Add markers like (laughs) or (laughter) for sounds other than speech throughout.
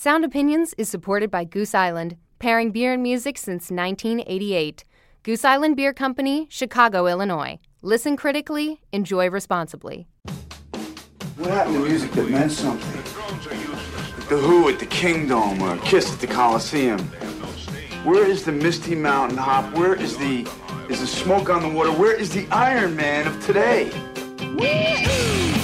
Sound Opinions is supported by Goose Island, pairing beer and music since 1988. Goose Island Beer Company, Chicago, Illinois. Listen critically, enjoy responsibly. What happened to music that meant something? Like the Who at the Kingdom or Kiss at the Coliseum. Where is the Misty Mountain Hop? Where is the is the smoke on the water? Where is the Iron Man of today? Hey,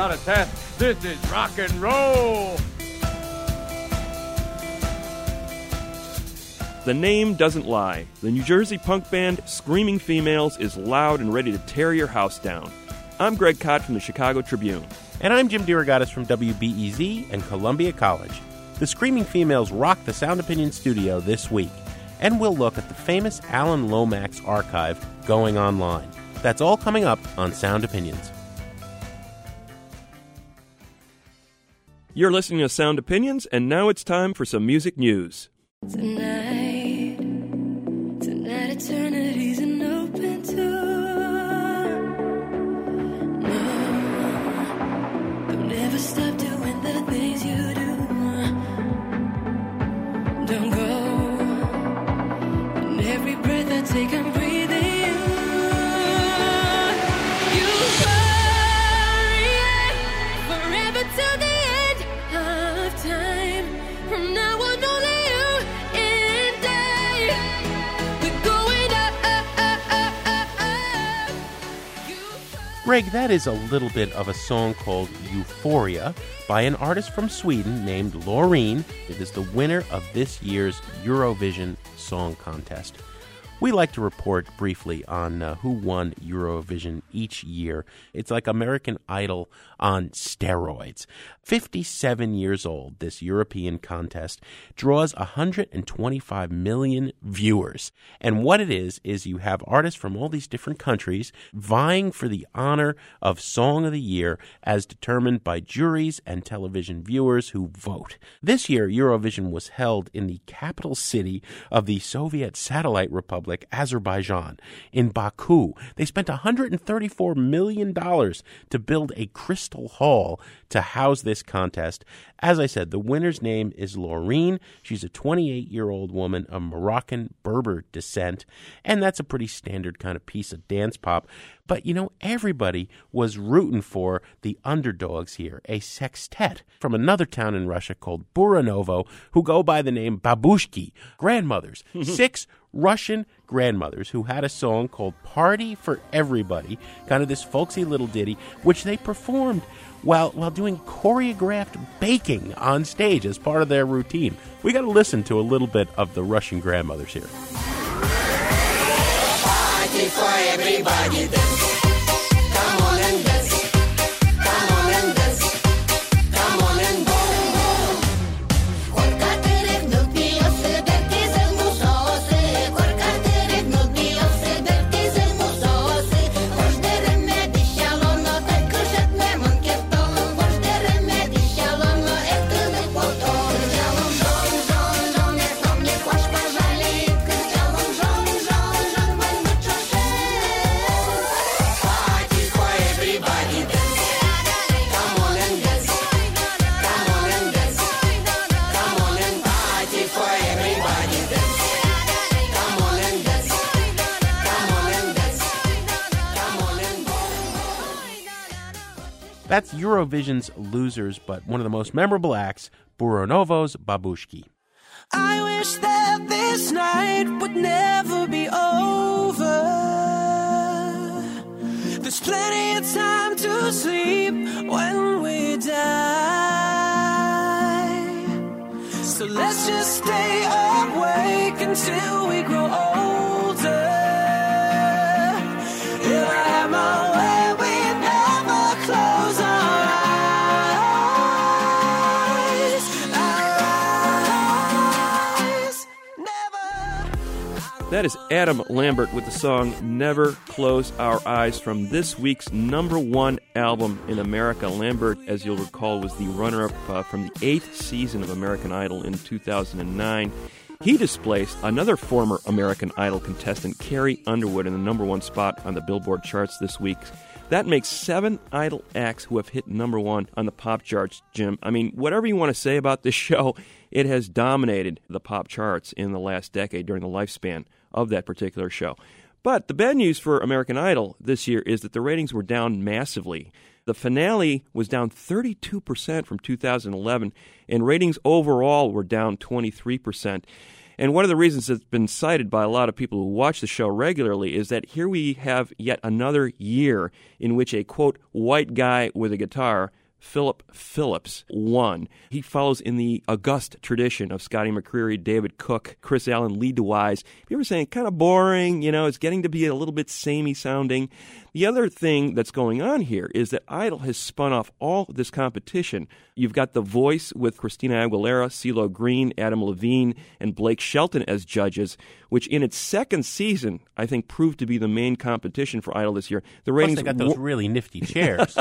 not a test. This is rock and roll. The name doesn't lie. The New Jersey punk band Screaming Females is loud and ready to tear your house down. I'm Greg Kot from the Chicago Tribune. And I'm Jim DeRogatis from WBEZ and Columbia College. The Screaming Females rock the Sound Opinion studio this week, and we'll look at the famous Alan Lomax archive going online. That's all coming up on Sound Opinions. You're listening to Sound Opinions, and now it's time for some music news. Tonight, tonight eternity's an open. No, don't ever stop doing the things you do. Don't go. Every breath I take, I'm Greg, that is a little bit of a song called Euphoria by an artist from Sweden named Loreen. It is the winner of this year's Eurovision Song Contest. We like to report briefly on uh, who won Eurovision each year. It's like American Idol on steroids. 57 years old, this European contest draws 125 million viewers. And what it is, is you have artists from all these different countries vying for the honor of Song of the Year as determined by juries and television viewers who vote. This year, Eurovision was held in the capital city of the Soviet satellite republic, Azerbaijan, in Baku. They spent $134 million to build a crystal hall to house this contest. As I said, the winner's name is Loreen. She's a 28 year old woman of Moroccan Berber descent, and that's a pretty standard kind of piece of dance pop. But you know, everybody was rooting for the underdogs here, a sextet from another town in Russia called Buranovo, who go by the name Babushki, grandmothers. (laughs) Six Russian grandmothers who had a song called Party for Everybody, kind of this folksy little ditty, which they performed while, while doing choreographed baking on stage as part of their routine. We got to listen to a little bit of the Russian grandmothers here. That's Eurovision's losers, but one of the most memorable acts, Buranovo's Babushki. I wish that this night would never be over. There's plenty of time to sleep when we die. So let's just stay awake until we grow older. If That is Adam Lambert with the song Never Close Our Eyes from this week's number one album in America. Lambert, as you'll recall, was the runner up uh, from the eighth season of American Idol in 2009. He displaced another former American Idol contestant, Carrie Underwood, in the number one spot on the Billboard charts this week. That makes seven Idol acts who have hit number one on the pop charts, Jim. I mean, whatever you want to say about this (laughs) show, it has dominated the pop charts in the last decade during the lifespan of that particular show. But the bad news for American Idol this year is that the ratings were down massively. The finale was down 32% from 2011, and ratings overall were down 23%. And one of the reasons that's been cited by a lot of people who watch the show regularly is that here we have yet another year in which a quote, white guy with a guitar Philip Phillips won. He follows in the august tradition of Scotty McCreery, David Cook, Kris Allen, Lee DeWyze. You were saying kind of boring, you know, it's getting to be a little bit samey sounding. The other thing that's going on here is that Idol has spun off all this competition. You've got The Voice with Christina Aguilera, CeeLo Green, Adam Levine, and Blake Shelton as judges, which in its second season, I think, proved to be the main competition for Idol this year. The Plus, ratings they got those really nifty (laughs) chairs.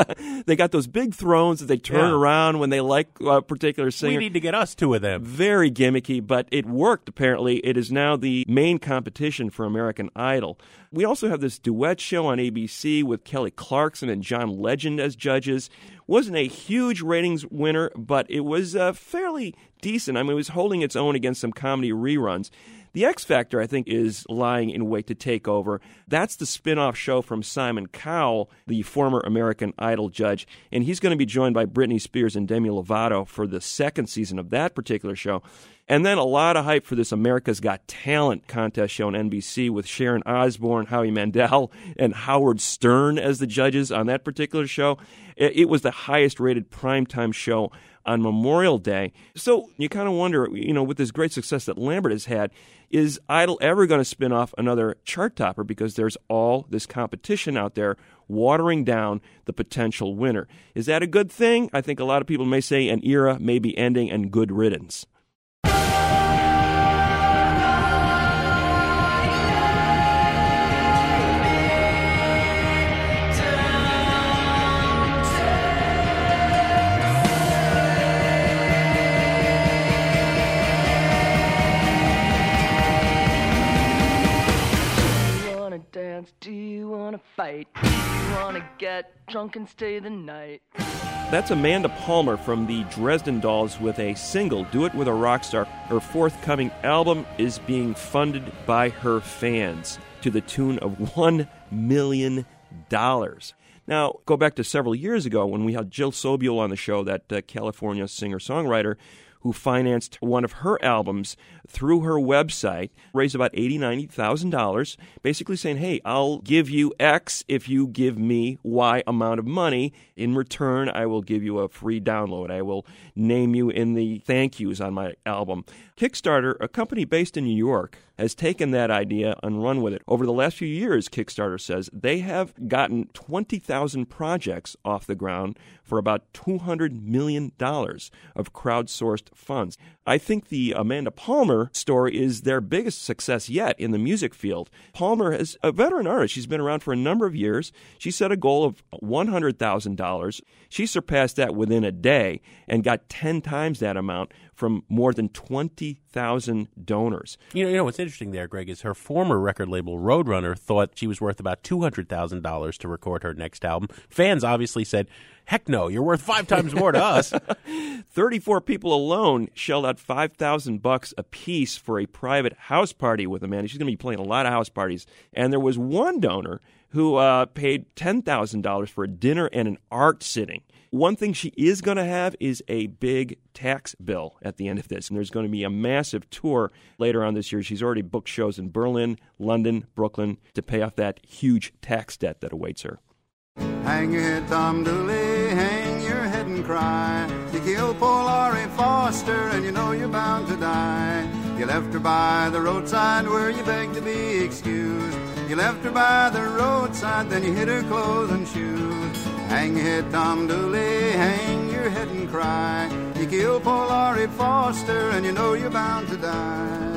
they got those big thrones that they turn Yeah. around when they like a particular we singer. need to get us two of them. Very gimmicky, but it worked apparently. It is now the main competition for American Idol. We also have this duet show on ABC with Kelly Clarkson and John Legend as judges. Wasn't a huge ratings winner, but it was uh, fairly decent. I mean, it was holding its own against some comedy reruns. The X Factor, I think, is lying in wait to take over. That's the spin off show from Simon Cowell, the former American Idol judge, and he's going to be joined by Britney Spears and Demi Lovato for the second season of that particular show. And then a lot of hype for this America's Got Talent contest show on NBC with Sharon Osbourne, Howie Mandel, and Howard Stern as the judges on that particular show. It was the highest rated primetime show on Memorial Day. So you kind of wonder, you know, with this great success that Lambert has had, is Idol ever going to spin off another chart topper? Because there's all this competition out there watering down the potential winner. Is that a good thing? I think a lot of people may say an era may be ending and good riddance. Fight? Wanna get drunk and stay the night? That's Amanda Palmer from the Dresden Dolls with a single, Do It With a Rockstar. Her forthcoming album is being funded by her fans to the tune of $1 million. Now, go back to several years ago when we had Jill Sobule on the show, that uh, California singer songwriter who financed one of her albums through her website, raised about $80,000, $90,000, basically saying, hey, I'll give you X if you give me Y amount of money. In return, I will give you a free download. I will name you in the thank yous on my album. Kickstarter, a company based in New York, has taken that idea and run with it. Over the last few years, Kickstarter says they have gotten 20,000 projects off the ground for about $200 million of crowdsourced funds. I think the Amanda Palmer story is their biggest success yet in the music field. Palmer is a veteran artist. She's been around for a number of years. She set a goal of $100,000. She surpassed that within a day and got 10 times that amount from more than 20,000 donors. You know, you know what's interesting there, Greg, is her former record label Roadrunner thought she was worth about two hundred thousand dollars to record her next album. Fans obviously said, "Heck no, you're worth five times more to us." (laughs) 34 people alone shelled out 5000 bucks a piece for a private house party with Amanda. She's going to be playing a lot of house parties. And there was one donor who uh, paid $10,000 for a dinner and an art sitting. One thing she is going to have is a big tax bill at the end of this. And there's going to be a massive tour later on this year. She's already booked shows in Berlin, London, Brooklyn to pay off that huge tax debt that awaits her. Hang your head, Tom Dooley, hang your head and cry. You killed poor Laurie Foster, and you know you're bound to die. You left her by the roadside where you begged to be excused. You left her by the roadside, then you hid her clothes and shoes. Hang your head, Tom Dooley, hang your head and cry. You killed poor Laurie Foster, and you know you're bound to die.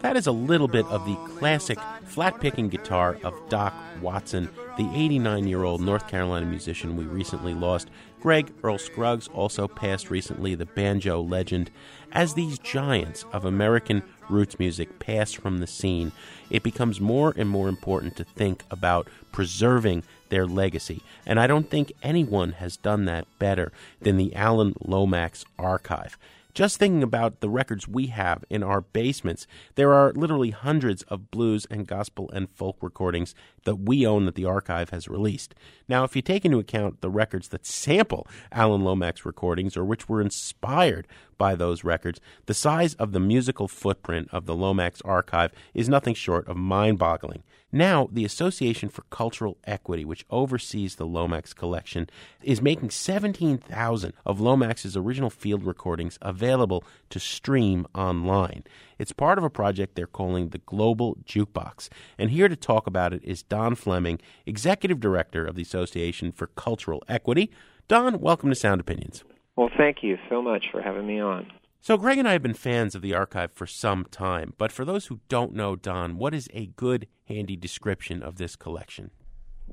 That is a little bit of the classic flat picking guitar of Doc Watson, the 89 year old North Carolina musician we recently lost. Greg Earl Scruggs also passed recently, the banjo legend. As these giants of American roots music pass from the scene, it becomes more and more important to think about preserving their legacy. And I don't think anyone has done that better than the Alan Lomax Archive. Just thinking about the records we have in our basements, there are literally hundreds of blues and gospel and folk recordings that we own that the archive has released. Now, if you take into account the records that sample Alan Lomax recordings or which were inspired by those records, the size of the musical footprint of the Lomax archive is nothing short of mind boggling. Now, the Association for Cultural Equity, which oversees the Lomax collection, is making 17,000 of Lomax's original field recordings available to stream online. It's part of a project they're calling the Global Jukebox. And here to talk about it is Don Fleming, Executive Director of the Association for Cultural Equity. Don, welcome to Sound Opinions. Well, thank you so much for having me on. So, Greg and I have been fans of the archive for some time, but for those who don't know Don, what is a good, handy description of this collection?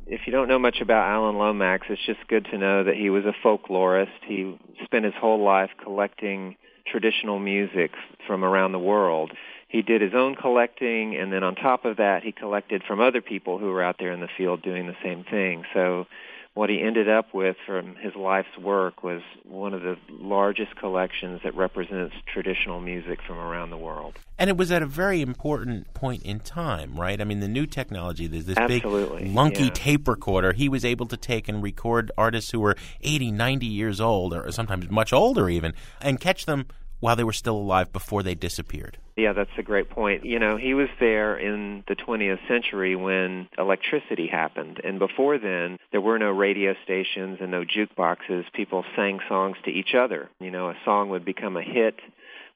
If you don't know much about Alan Lomax, it's just good to know that he was a folklorist. He spent his whole life collecting traditional music from around the world. He did his own collecting, and then on top of that, he collected from other people who were out there in the field doing the same thing. So what he ended up with from his life's work was one of the largest collections that represents traditional music from around the world. And it was at a very important point in time, right? I mean, the new technology, there's this Absolutely, big lunky yeah. tape recorder. He was able to take and record artists who were 80, 90 years old, or sometimes much older even, and catch them while they were still alive before they disappeared. Yeah, that's a great point. You know, he was there in the 20th century when electricity happened. And before then, there were no radio stations and no jukeboxes. People sang songs to each other. You know, a song would become a hit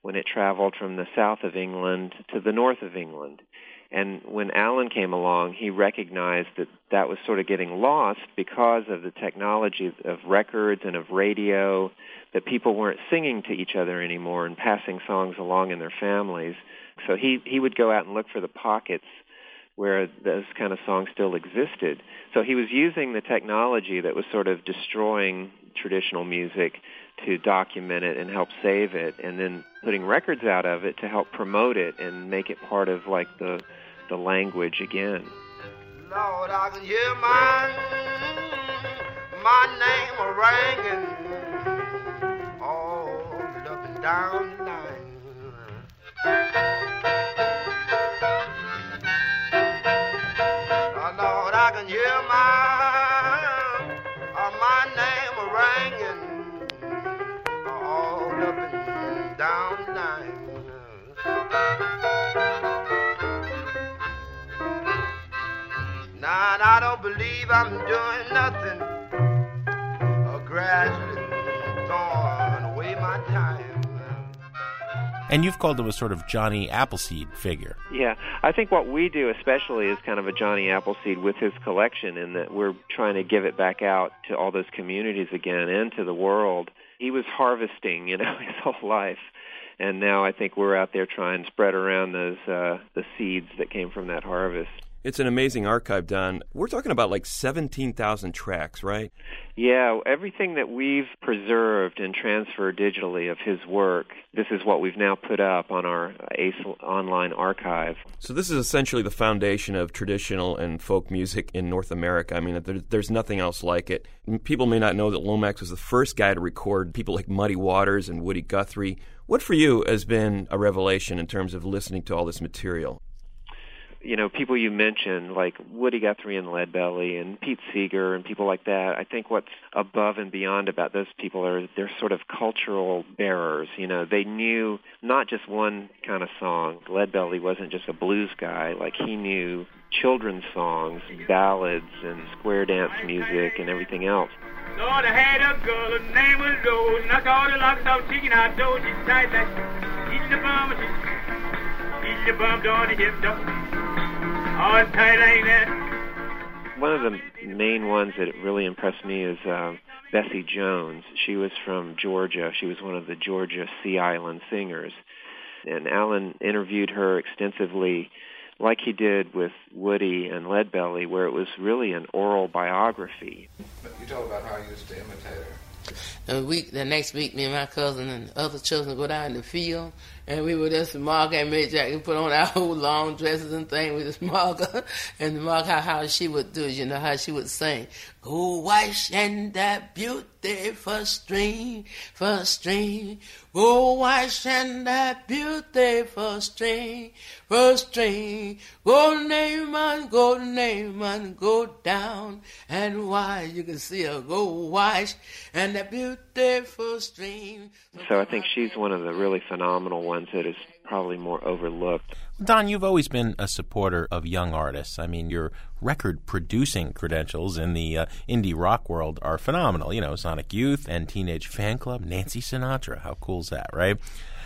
when it traveled from the south of England to the north of England. And when Alan came along, he recognized that that was sort of getting lost because of the technology of records and of radio, that people weren't singing to each other anymore and passing songs along in their families. So he, he would go out and look for the pockets where those kind of songs still existed. So he was using the technology that was sort of destroying traditional music to document it and help save it, and then putting records out of it to help promote it and make it part of like the the language again. Lord, I can hear my my name ringing all up and down the line. Lord, I can hear my believe I'm doing nothing or gradually throwing away my time. And you've called him a sort of Johnny Appleseed figure. Yeah, I think what we do especially is kind of a Johnny Appleseed with his collection in that we're trying to give it back out to all those communities again and to the world. He was harvesting, you know, (laughs) his whole life. And now I think we're out there trying to spread around those uh, the seeds that came from that harvest. It's an amazing archive, Don. We're talking about like 17,000 tracks, right? Yeah, everything that we've preserved and transferred digitally of his work, this is what we've now put up on our ACE online archive. So this is essentially the foundation of traditional and folk music in North America. I mean, there, there's nothing else like it. People may not know that Lomax was the first guy to record people like Muddy Waters and Woody Guthrie. What for you has been a revelation in terms of listening to all this material? You know, people you mentioned like Woody Guthrie and Leadbelly and Pete Seeger and people like that. I think what's above and beyond about those people are they're sort of cultural bearers. You know, they knew not just one kind of song. Leadbelly wasn't just a blues guy. Like he knew children's songs, ballads, and square dance music and everything else. Lord, I had a girl, her name was Rose. Knock all the locks off, chicken out door. She's tight like eating the bum, eating the bum on the hip door. All tight ain't that? One of the main ones that really impressed me is uh, Bessie Jones. She was from Georgia. She was one of the Georgia Sea Island singers. And Alan interviewed her extensively, like he did with Woody and Leadbelly, where it was really an oral biography. You told about how you used to imitate her. The week, the next week, me and my cousin and other children go down in the field, and we would just mark and Mick Jagger put on our (laughs) long dresses and things. We just mark her and mark how, how she would do, you know, how she would sing. Go wash in that beautiful stream, for stream. Go wash in that beautiful stream, for stream. Go name and go name and go down and wash. You can see her go wash in that beautiful stream. So I think she's one of the really phenomenal ones that is probably more overlooked. Don, you've always been a supporter of young artists. I mean, your record producing credentials in the uh, indie rock world are phenomenal. You know, Sonic Youth and Teenage Fanclub, Nancy Sinatra. How cool is that, right?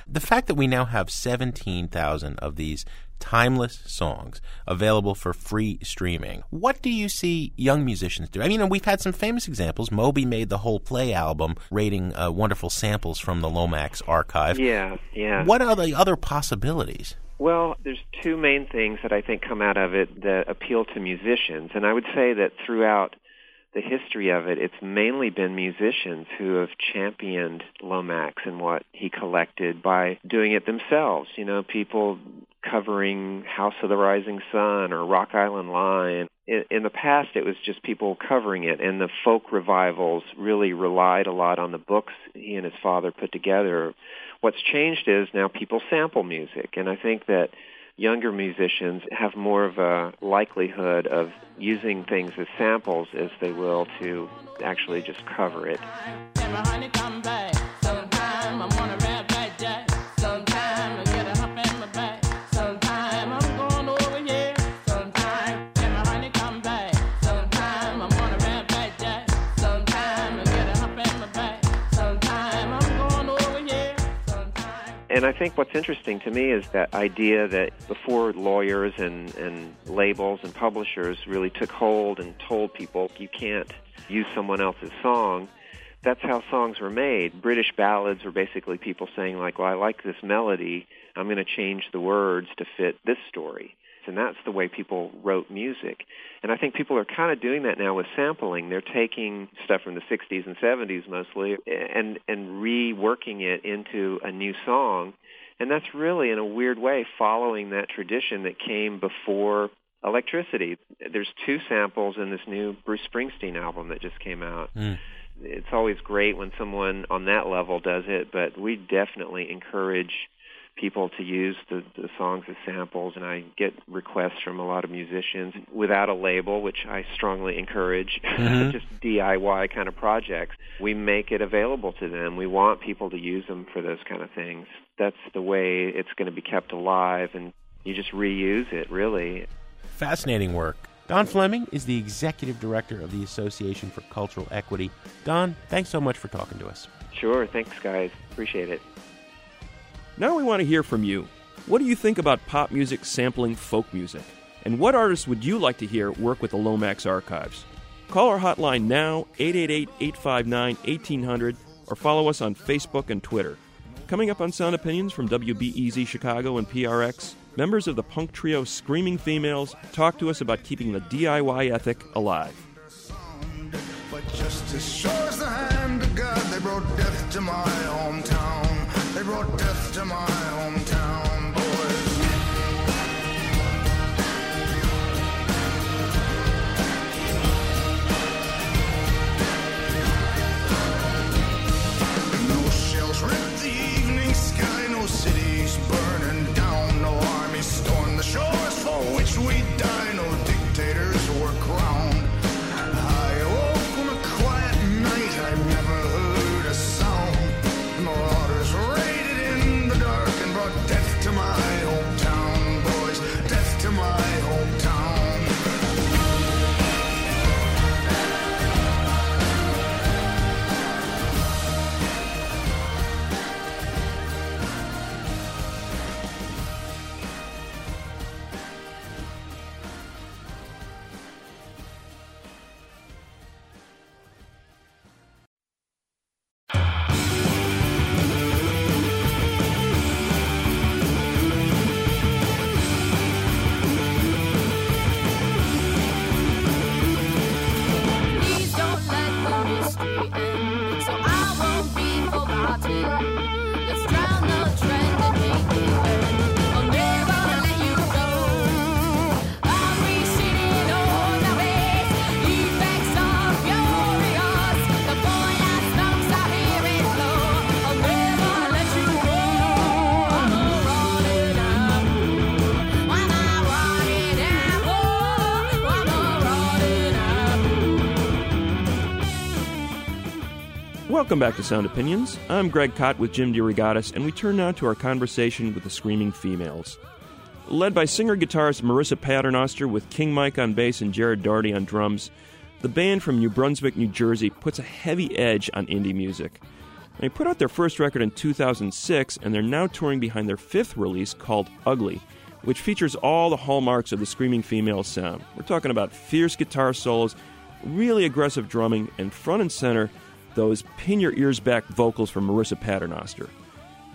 The fact that we now have 17,000 of these timeless songs available for free streaming. What do you see young musicians do? I mean, we've had some famous examples. Moby made the whole play album rating uh, wonderful samples from the Lomax archive. Yeah, yeah. What are the other possibilities? Well, there's two main things that I think come out of it that appeal to musicians. And I would say that throughout the history of it, it's mainly been musicians who have championed Lomax and what he collected by doing it themselves. You know, people covering House of the Rising Sun or Rock Island Line. In, in the past, it was just people covering it, and the folk revivals really relied a lot on the books he and his father put together. What's changed is now people sample music, and I think that younger musicians have more of a likelihood of using things as samples as they will to actually just cover it. And I think what's interesting to me is that idea that before lawyers and, and labels and publishers really took hold and told people you can't use someone else's song, that's how songs were made. British ballads were basically people saying like, well, I like this melody, I'm going to change the words to fit this story. And that's the way people wrote music. And I think people are kind of doing that now with sampling. They're taking stuff from the 60s and 70s mostly and, and reworking it into a new song. And that's really, in a weird way, following that tradition that came before electricity. There's two samples in this new Bruce Springsteen album that just came out. Mm. It's always great when someone on that level does it, but we definitely encourage people to use the, the songs as samples, and I get requests from a lot of musicians without a label, which I strongly encourage, (laughs) Mhm. just DIY kind of projects. We make it available to them. We want people to use them for those kind of things. That's the way it's going to be kept alive, and you just reuse it, really. Fascinating work. Don Fleming is the executive director of the Association for Cultural Equity. Don, thanks so much for talking to us. Sure. Thanks, guys. Appreciate it. Now we want to hear from you. What do you think about pop music sampling folk music? And what artists would you like to hear work with the Lomax archives? Call our hotline now, 888 859 1800, or follow us on Facebook and Twitter. Coming up on Sound Opinions from WBEZ Chicago and PRX, members of the punk trio Screaming Females talk to us about keeping the DIY ethic alive. But the hand of God, they brought death to my hometown. They brought death to my Welcome back to Sound Opinions. I'm Greg Kot with Jim DeRogatis, and we turn now to our conversation with the Screaming Females. Led by singer guitarist Marissa Paternoster with King Mike on bass and Jarrett Dougherty on drums, the band from New Brunswick, New Jersey puts a heavy edge on indie music. They put out their first record in 2006, and they're now touring behind their fifth release called Ugly, which features all the hallmarks of the Screaming Females sound. We're talking about fierce guitar solos, really aggressive drumming, and front and center, those pin your ears back vocals from Marissa Paternoster.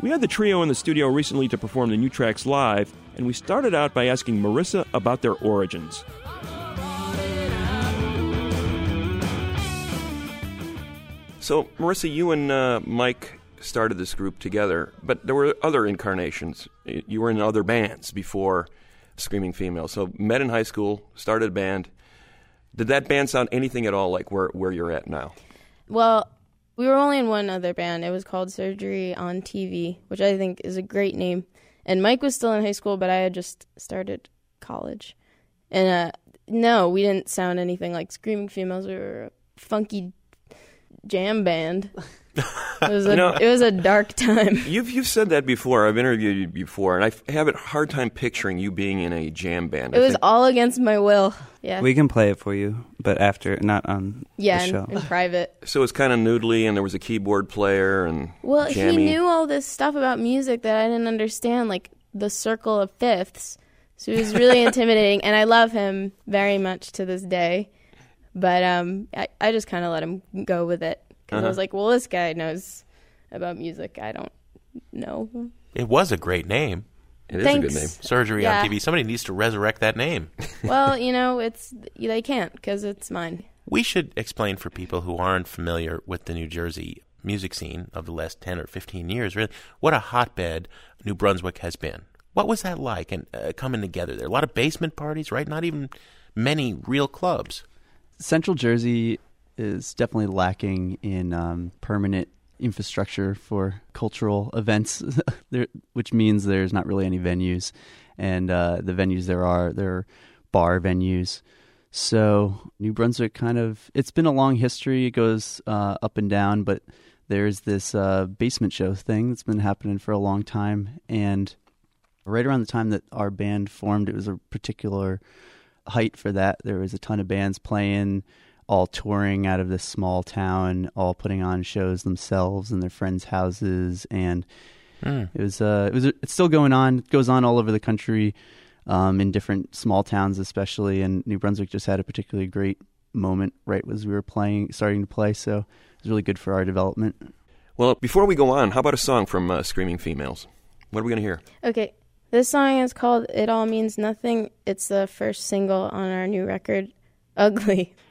We had the trio in the studio recently to perform the new tracks live, and we started out by asking Marissa about their origins. So, Marissa, you and uh, Mike started this group together, but there were other incarnations. You were in other bands before Screaming Female. So, met in high school, started a band. Did that band sound anything at all like where, where you're at now? Well, we were only in one other band. It was called Surgery on TV, which I think is a great name. And Mike was still in high school, but I had just started college. And uh, no, we didn't sound anything like Screaming Females. We were a funky jam band. It was (laughs) a, You know- it was a dark time. (laughs) You've you've said that before. I've interviewed you before, and I have a hard time picturing you being in a jam band. It I was think- all against my will. Yeah. We can play it for you, but after, not on yeah, the in, show. in private. (laughs) so it's kind of noodly, and there was a keyboard player and Well, jammy. he knew all this stuff about music that I didn't understand, like the circle of fifths. So it was really (laughs) intimidating, and I love him very much to this day. But um, I, I just kind of let him go with it because I was Uh-huh. like, well, this guy knows about music. I don't know. It was a great name. It is a good Thanks. name. Surgery Yeah. on TV. Somebody needs to resurrect that name. (laughs) (laughs) Well, you know, it's they can't because it's mine. We should explain for people who aren't familiar with the New Jersey music scene of the last 10 or 15 years, really, what a hotbed New Brunswick has been. What was that like and uh, coming together there? A lot of basement parties, right? Not even many real clubs. Central Jersey is definitely lacking in um, permanent infrastructure for cultural events, (laughs) there, which means there's not really any venues, and uh, the venues there are they're bar venues. So New Brunswick kind of it's been a long history. It goes uh, up and down, but there's this uh, basement show thing that's been happening for a long time, and right around the time that our band formed, it was a particular height for that. There was a ton of bands playing, all touring out of this small town, all putting on shows themselves in their friends' houses, and Mm. it was uh, it was it's still going on. It goes on all over the country, um, in different small towns, especially. And New Brunswick just had a particularly great moment right as we were playing, starting to play. So it was really good for our development. Well, before we go on, how about a song from uh, Screaming Females? What are we going to hear? Okay, this song is called "It All Means Nothing." It's the first single on our new record, "Ugly." (laughs)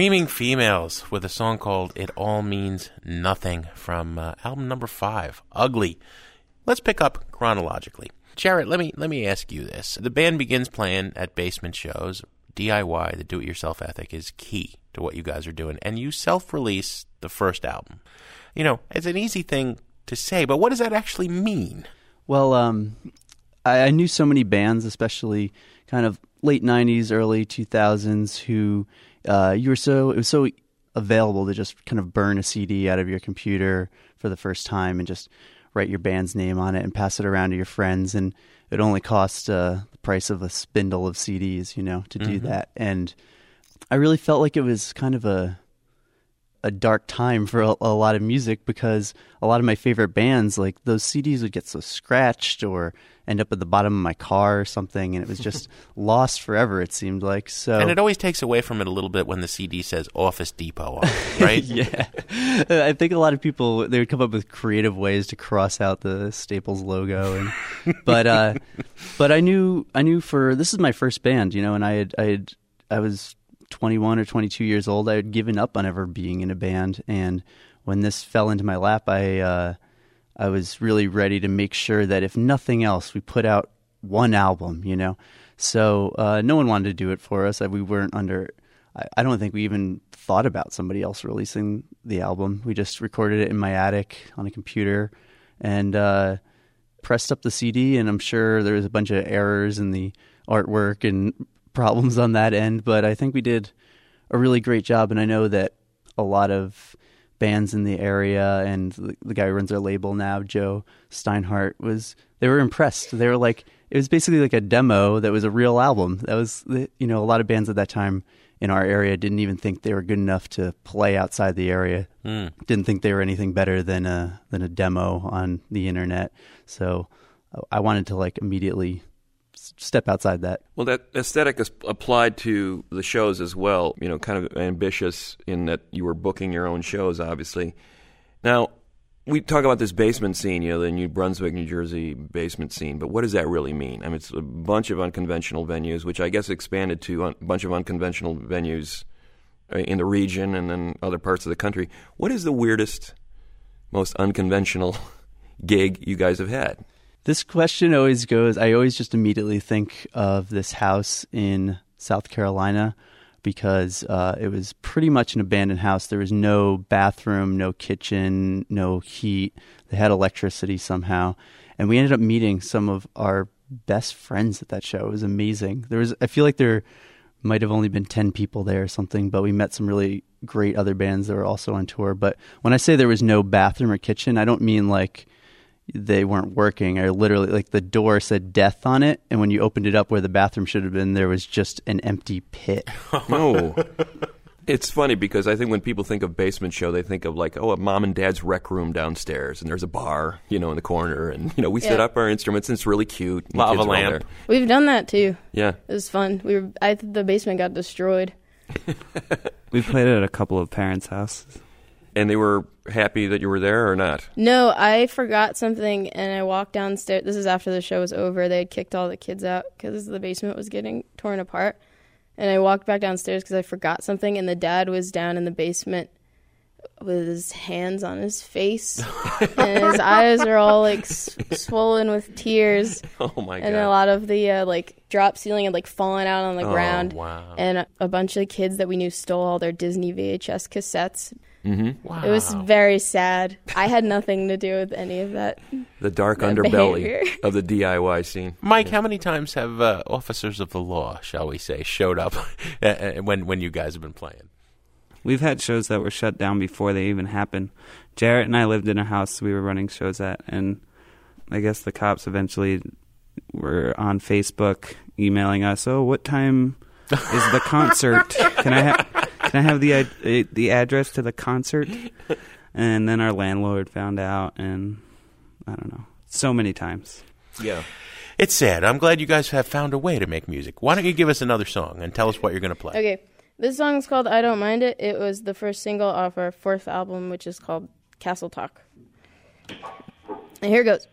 Screaming Females with a song called It All Means Nothing from uh, album number five, Ugly. Let's pick up chronologically. Jarrett, let me let me ask you this. The band begins playing at basement shows. DIY, the do it yourself ethic, is key to what you guys are doing. And you self release the first album. You know, it's an easy thing to say, but what does that actually mean? Well, um, I knew so many bands, especially kind of late '90s, early 2000s, who uh, you were so it was so available to just kind of burn a CD out of your computer for the first time and just write your band's name on it and pass it around to your friends, and it only cost uh, the price of a spindle of CDs, you know, to do Mhm. that. And I really felt like it was kind of a a dark time for a, a lot of music because a lot of my favorite bands, like those CDs, would get so scratched or end up at the bottom of my car or something, and it was (laughs) just lost forever. It seemed like so. And it always takes away from it a little bit when the CD says Office Depot on it, (laughs) right? yeah, I think a lot of people they would come up with creative ways to cross out the Staples logo, and (laughs) but uh, but I knew I knew for this is my first band, you know, and I had I had I was 21 or 22 years old. I had given up on ever being in a band, and when this fell into my lap, I uh, I was really ready to make sure that if nothing else, we put out one album, you know. So uh, no one wanted to do it for us. Uh, We weren't under. I, don't think we even thought about somebody else releasing the album. We just recorded it in my attic on a computer and uh, pressed up the CD. And I'm sure there was a bunch of errors in the artwork and problems on that end, but I think we did a really great job. And I know that a lot of bands in the area and the, the guy who runs our label now, Joe Steinhardt, was they were impressed. They were like, it was basically like a demo that was a real album. That was, you know, a lot of bands at that time in our area didn't even think they were good enough to play outside the area. Hmm. Didn't think they were anything better than a than a demo on the internet. So uh, I wanted to like immediately step outside that. Well, that aesthetic is applied to the shows as well. You know, kind of ambitious in that you were booking your own shows, obviously. Now, we talk about this basement scene, you know, the New Brunswick, New Jersey basement scene, but what does that really mean? I mean, it's a bunch of unconventional venues, which I guess expanded to a bunch of unconventional venues uh, in the region and then other parts of the country. What is the weirdest, most unconventional (laughs) gig you guys have had? This question always goes. I always just immediately think of this house in South Carolina because uh, it was pretty much an abandoned house. There was no bathroom, no kitchen, no heat. They had electricity somehow, and we ended up meeting some of our best friends at that show. It was amazing. There was. I feel like there might have only been 10 people there or something, but we met some really great other bands that were also on tour. But when I say there was no bathroom or kitchen, I don't mean like they weren't working. I literally like the door said death on it, and when you opened it up where the bathroom should have been, there was just an empty pit. (laughs) No. It's funny because I think when people think of basement show, they think of like, oh, a mom and dad's rec room downstairs, and there's a bar, you know, in the corner, and you know, we set up our instruments, and it's really cute. and the Lava kids lamp. We've done that too. Yeah. It was fun. We were. I the basement got destroyed. (laughs) We played it at a couple of parents' houses. And they were happy that you were there or not? No, I forgot something, and I walked downstairs. This is after the show was over. They had kicked all the kids out because the basement was getting torn apart. And I walked back downstairs because I forgot something, and the dad was down in the basement with his hands on his face, (laughs) and his eyes are all like s- swollen with tears. (laughs) Oh my god! And a lot of the uh, like drop ceiling had like fallen out on the Oh, ground. wow. And a, a bunch of kids that we knew stole all their Disney VHS cassettes. Mm-hmm. It was very sad. I had nothing to do with any of that. The dark that underbelly behavior. (laughs) of the DIY scene. Mike, how many times have uh, officers of the law, shall we say, showed up (laughs) when when you guys have been playing? We've had shows that were shut down before they even happened. Jarrett and I lived in a house we were running shows at, and I guess the cops eventually were on Facebook emailing us. Oh, what time is the concert? Can I have can I have the ad- uh, the address to the concert? And then our landlord found out, and I don't know, so many times. Yeah. It's sad. I'm glad you guys have found a way to make music. Why don't you give us another song and tell us what you're going to play? Okay, this song is called "I Don't Mind It." It was the first single off our fourth album, which is called Castle Talk. And here it goes.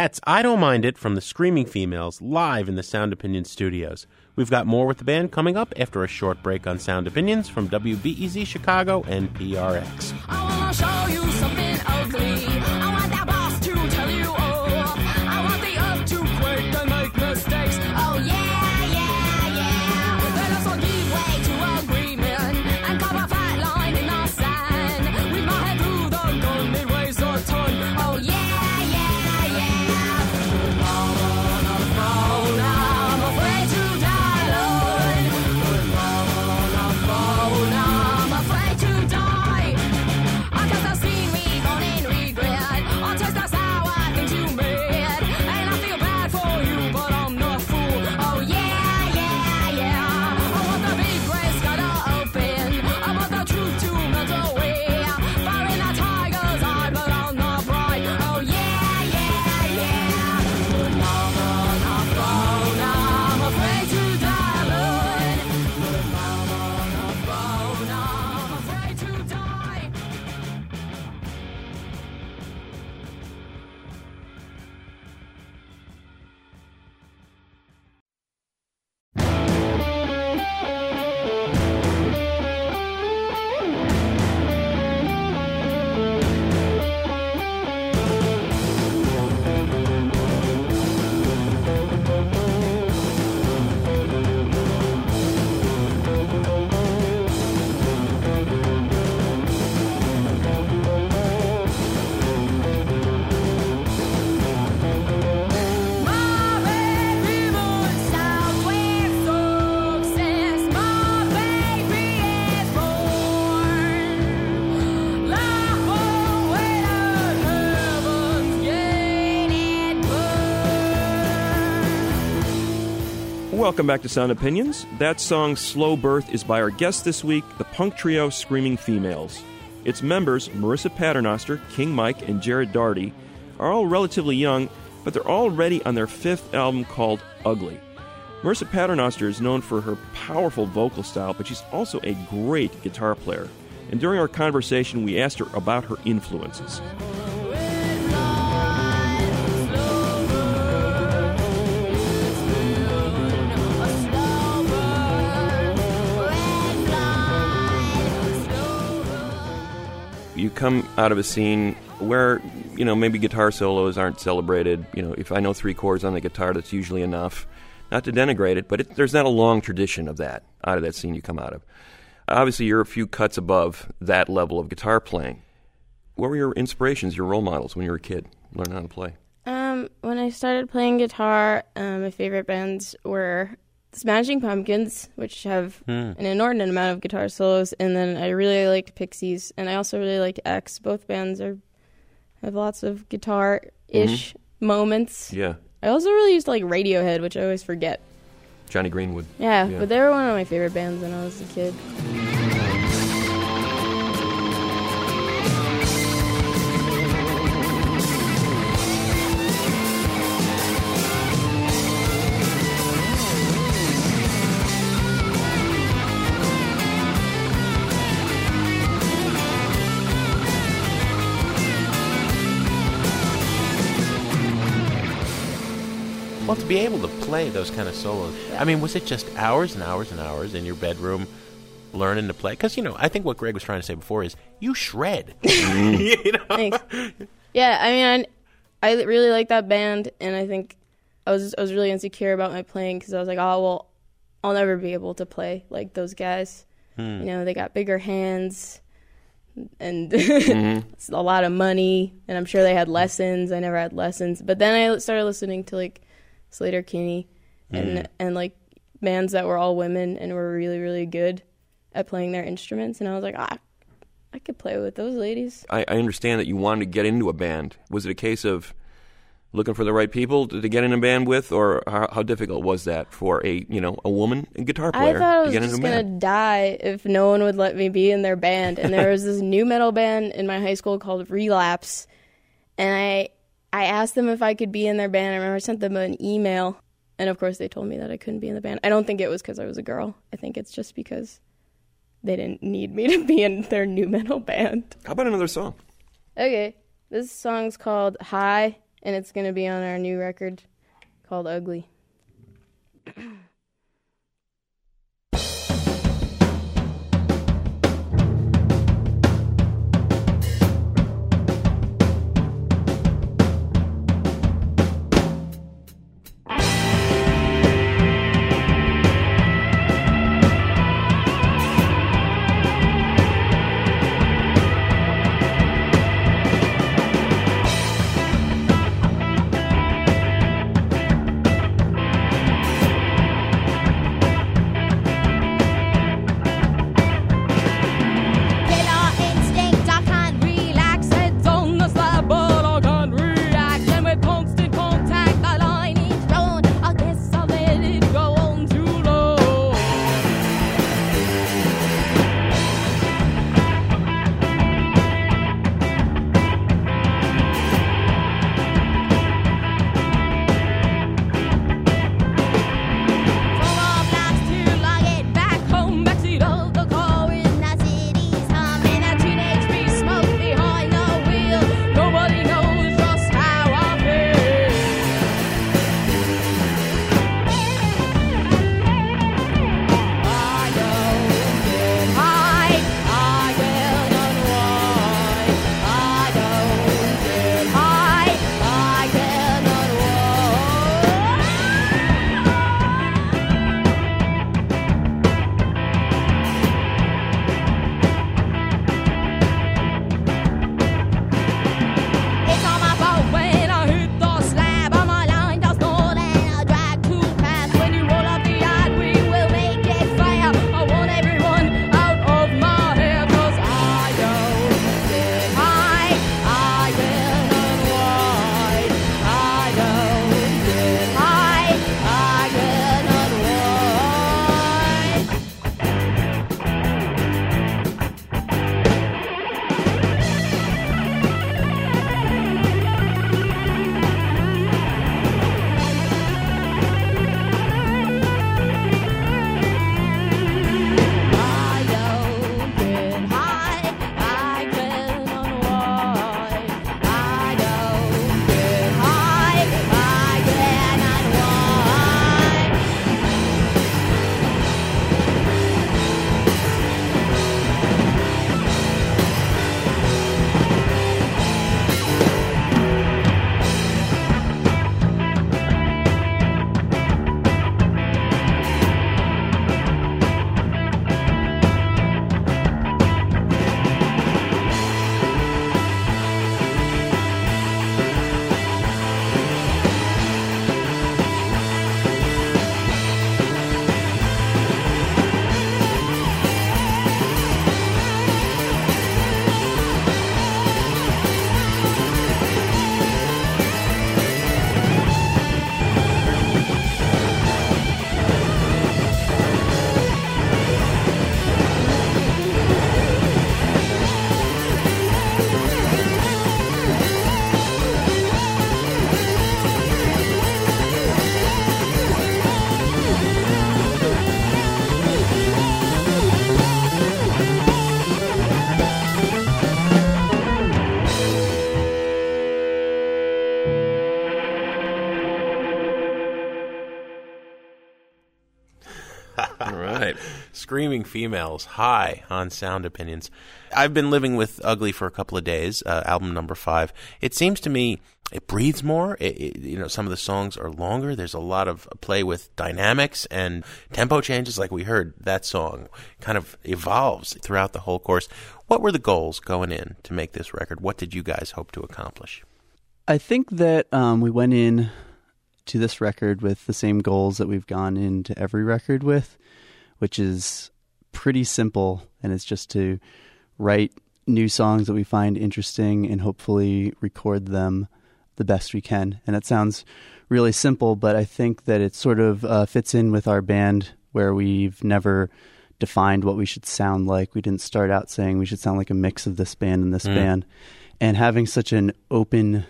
That's I Don't Mind It from the Screaming Females live in the Sound Opinion studios. We've got more with the band coming up after a short break on Sound Opinions from WBEZ Chicago and PRX. Welcome back to Sound Opinions. That song, Slow Birth, is by our guest this week, the punk trio Screaming Females. Its members, Marissa Paternoster, King Mike, and Jarrett Dougherty, are all relatively young, but they're already on their fifth album called Ugly. Marissa Paternoster is known for her powerful vocal style, but she's also a great guitar player. And during our conversation, we asked her about her influences. You come out of a scene where you know maybe guitar solos aren't celebrated. You know, if I know three chords on the guitar, that's usually enough. Not to denigrate it, but it, there's not a long tradition of that out of that scene you come out of. Obviously, you're a few cuts above that level of guitar playing. What were your inspirations, your role models when you were a kid, learning how to play? Um, when I started playing guitar, um, my favorite bands were Smashing Pumpkins, which have Hmm. an inordinate amount of guitar solos, and then I really liked Pixies, and I also really liked X. Both bands are have lots of guitar ish moments. Yeah, I also really used to like Radiohead, which I always forget. Jonny Greenwood. Yeah, but they were one of my favorite bands when I was a kid. Able to play those kind of solos, I mean, was it just hours and hours and hours in your bedroom learning to play? Because, you know, I think what Greg was trying to say before is you shred. (laughs) you know? Thanks. Yeah, I mean, I, I really like that band, and I think I was I was really insecure about my playing because I was like, oh well, I'll never be able to play like those guys. Hmm. You know, they got bigger hands, and (laughs) Mhm. it's a lot of money, and I'm sure they had lessons. I never had lessons, but then I started listening to like Sleater-Kinney, and Mm. and like bands that were all women and were really really good at playing their instruments, and I was like, ah, I could play with those ladies. I, I understand that you wanted to get into a band. Was it a case of looking for the right people to, to get in a band with, or how, how difficult was that for a you know a woman guitar player I thought I was just gonna band? die if no one would let me be in their band. And there (laughs) was this nu metal band in my high school called Relapse, and I I asked them if I could be in their band. I remember I sent them an email, and of course they told me that I couldn't be in the band. I don't think it was because I was a girl. I think it's just because they didn't need me (laughs) to be in their nu metal band. How about another song? Okay, this song's called High, and it's going to be on our new record called Ugly. (clears throat) Screaming Females, high on sound opinions. I've been living with Ugly for a couple of days, uh, album number five. It seems to me it breathes more. It, it, you know, some of the songs are longer. There's a lot of play with dynamics and tempo changes, like we heard. That song kind of evolves throughout the whole course. What were the goals going in to make this record? What did you guys hope to accomplish? I think that um, we went in to this record with the same goals that we've gone into every record with, which is pretty simple, and it's just to write new songs that we find interesting and hopefully record them the best we can. And it sounds really simple, but I think that it sort of uh, fits in with our band where we've never defined what we should sound like. We didn't start out saying we should sound like a mix of this band and this Mm. band. And having such an open,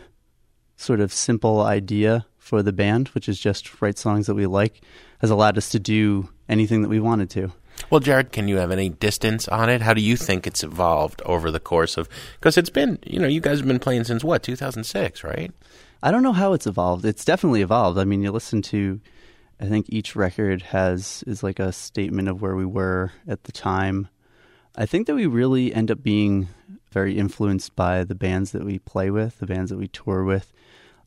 sort of simple idea for the band, which is just write songs that we like, has allowed us to do anything that we wanted to. Well, Jarrett, can you have any distance on it? How do you think it's evolved over the course of? Because it's been, you know, you guys have been playing since what, 2006, right? I don't know how it's evolved. It's definitely evolved. I mean, you listen to, I think each record has is like a statement of where we were at the time. I think that we really end up being very influenced by the bands that we play with, the bands that we tour with.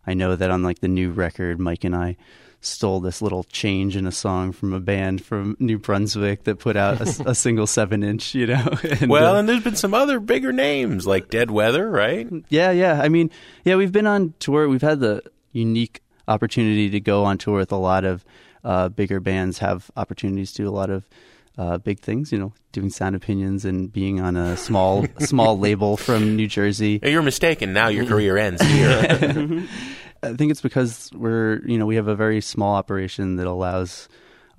I know that on like the new record, Mike and I stole this little change in a song from a band from New Brunswick that put out a, a single seven inch, you know. (laughs) And, well, uh, and there's been some other bigger names like Dead Weather, right? yeah, yeah. I mean, yeah, we've been on tour. We've had the unique opportunity to go on tour with a lot of uh, bigger bands, have opportunities to do a lot of uh, big things. You know, doing sound opinions and being on a small (laughs) small label from New Jersey. You're mistaken. Now your career ends here. (laughs) I think it's because we're you know we have a very small operation that allows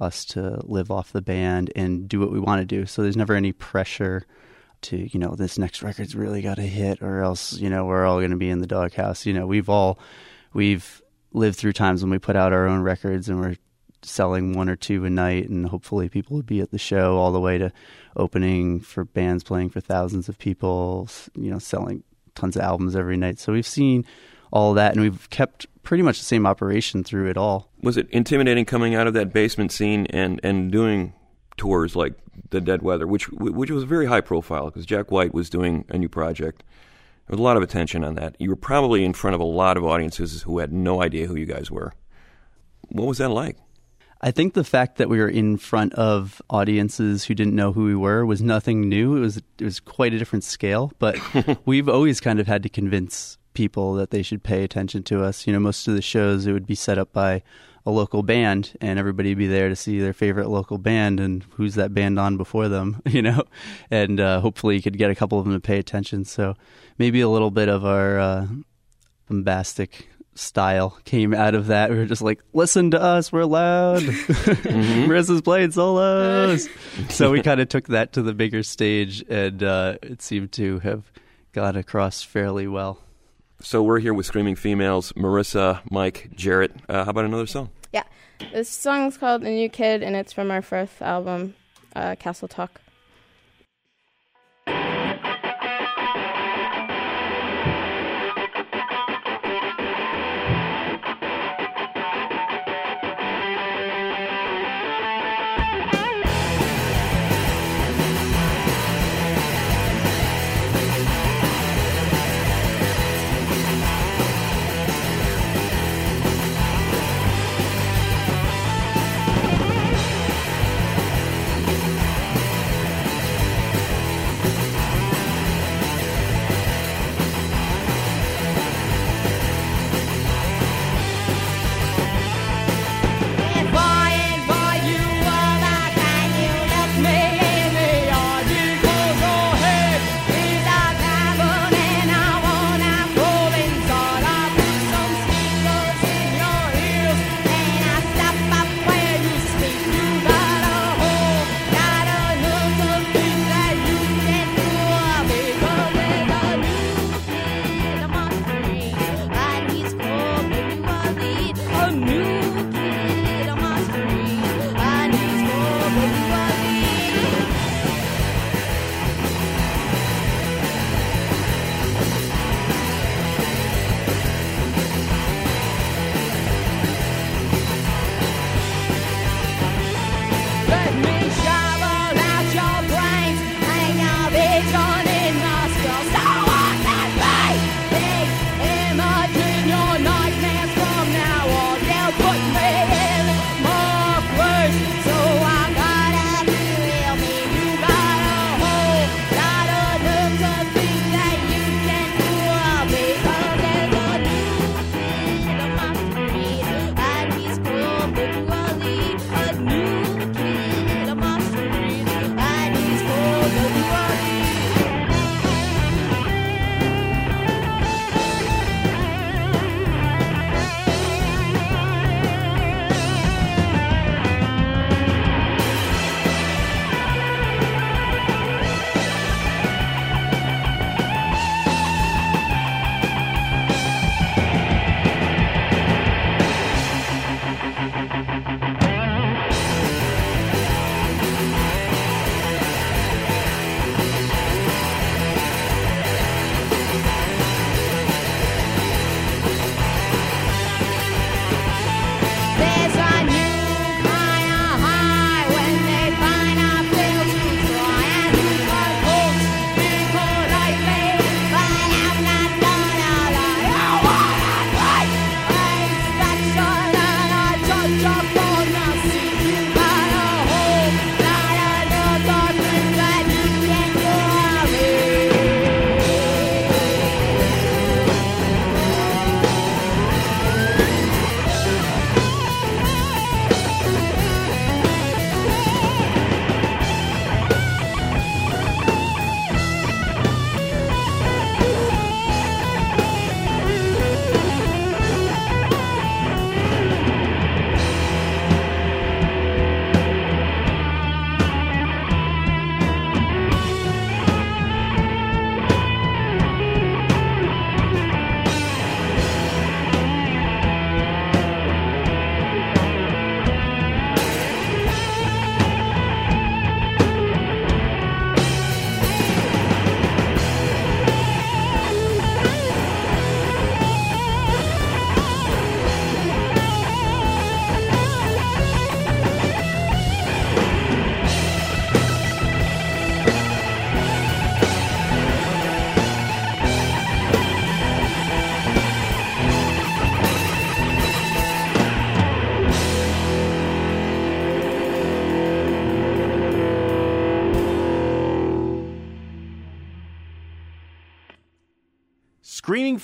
us to live off the band and do what we want to do. So there's never any pressure to you know this next record's really got to hit or else you know we're all going to be in the doghouse. You know we've all we've lived through times when we put out our own records and we're selling one or two a night and hopefully people would be at the show all the way to opening for bands playing for thousands of people you know selling tons of albums every night so we've seen all that and we've kept pretty much the same operation through it all Was it intimidating coming out of that basement scene and, and doing tours like the Dead Weather, which which was very high profile because Jack White was doing a new project. There was a lot of attention on that. You were probably in front of a lot of audiences who had no idea who you guys were. What was that like? I think the fact that we were in front of audiences who didn't know who we were was nothing new. It was it was quite a different scale, but (laughs) we've always kind of had to convince people that they should pay attention to us. You know, most of the shows it would be set up by a local band and everybody would be there to see their favorite local band and who's that band on before them, (laughs) you know? And uh, hopefully you could get a couple of them to pay attention. So maybe a little bit of our uh, bombastic style came out of that. We were just like, listen to us, we're loud. (laughs) Marissa's playing solos. (laughs) so we kind of took that to the bigger stage, and uh, it seemed to have got across fairly well. So we're here with Screaming Females, Marissa, Mike, Jarrett. Uh, how about another song? Yeah. This song's called The New Kid, and it's from our first album, uh, Castle Talk.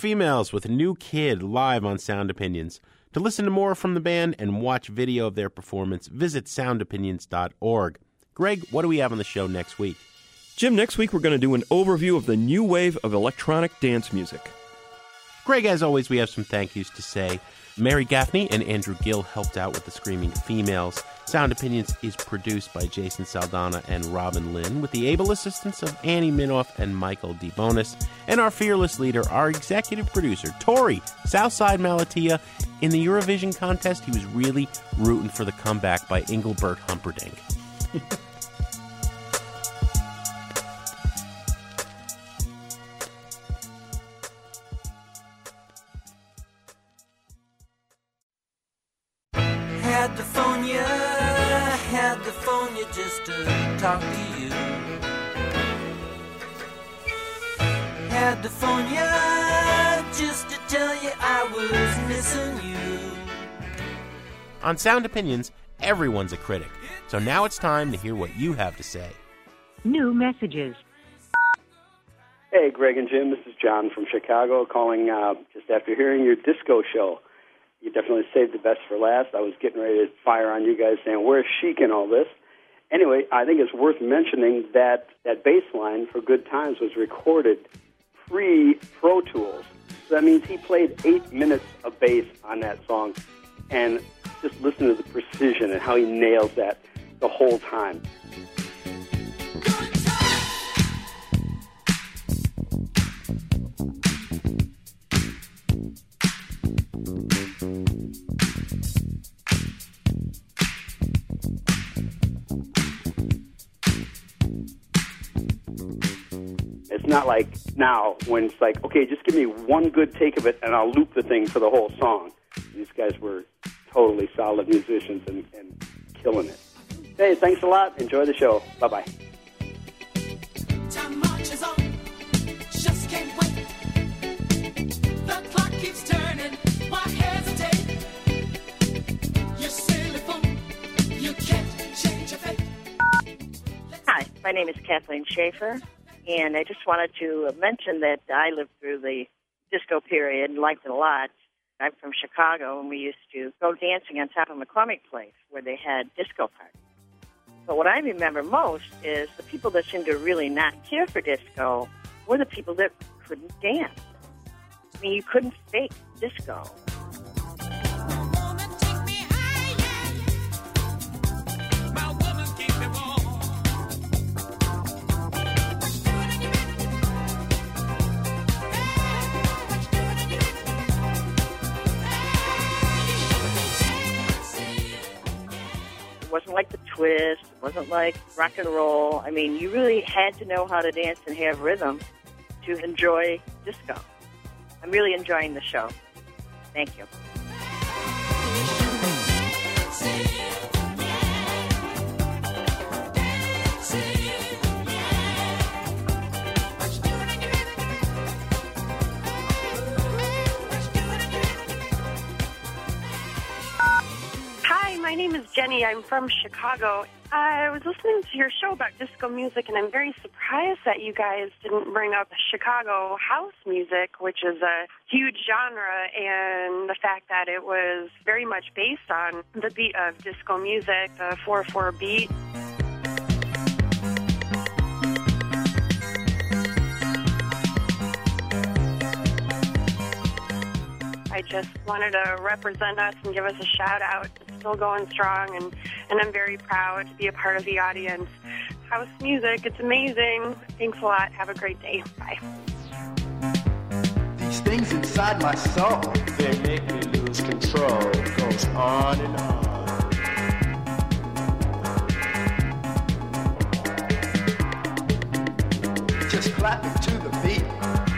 Females with a new kid live on Sound Opinions. To listen to more from the band and watch video of their performance, visit soundopinions.org. Greg, what do we have on the show next week? Jim, next week we're going to do an overview of the new wave of electronic dance music. Greg, as always, we have some thank yous to say. Mary Gaffney and Andrew Gill helped out with the Screaming Females. Sound Opinions is produced by Jason Saldanha and Robin Linn with the able assistance of Annie Minoff and Michael DeBonis. And our fearless leader, our executive producer, Torey, Southside Malatia. In the Eurovision contest, he was really rooting for the comeback by Engelbert Humperdinck. (laughs) On Sound Opinions, everyone's a critic. So now it's time to hear what you have to say. New messages. Hey, Greg and Jim, this is John from Chicago calling uh, just after hearing your disco show. You definitely saved the best for last. I was getting ready to fire on you guys saying, where's Chic in all this? Anyway, I think it's worth mentioning that that bass line for Good Times was recorded pre Pro Tools. So that means he played eight minutes of bass on that song. And just listen to the precision and how he nails that the whole time. It's not like now when it's like, okay, just give me one good take of it and I'll loop the thing for the whole song. These guys were totally solid musicians and, and killing it. Hey, thanks a lot. Enjoy the show. Bye bye. Time marches on, just can't wait. The clock keeps turning, why hesitate? You're silly fool, you can't change your fate. Hi, my name is Kathleen Schaefer, and I just wanted to mention that I lived through the disco period and liked it a lot. I'm from Chicago, and we used to go dancing on top of McCormick Place, where they had disco parties. But what I remember most is the people that seemed to really not care for disco were the people that couldn't dance. I mean, you couldn't fake disco. It wasn't like the twist. It wasn't like rock and roll. I mean, you really had to know how to dance and have rhythm to enjoy disco. I'm really enjoying the show. Thank you. My name is Jenny. I'm from Chicago. I was listening to your show about disco music, and I'm very surprised that you guys didn't bring up Chicago house music, which is a huge genre, and the fact that it was very much based on the beat of disco music, the 4 4 beat. I just wanted to represent us and give us a shout out. It's still going strong, and, and I'm very proud to be a part of the audience. House music, it's amazing. Thanks a lot. Have a great day. Bye. These things inside my soul, they make me lose control. Goes on and on. Just clapping to the beat,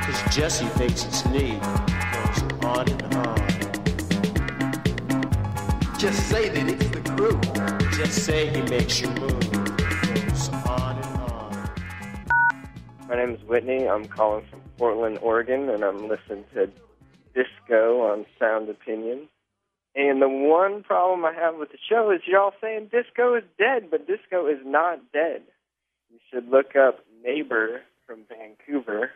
cause Jesse thinks it's neat. On and on. Just say that it's the crew. Just say he makes you move. My name is Whitney. I'm calling from Portland, Oregon, and I'm listening to Disco on Sound Opinion. And the one problem I have with the show is y'all saying disco is dead, but disco is not dead. You should look up Neighbor from Vancouver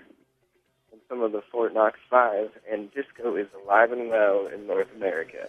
some of the Fort Knox Five, and disco is alive and well in North America.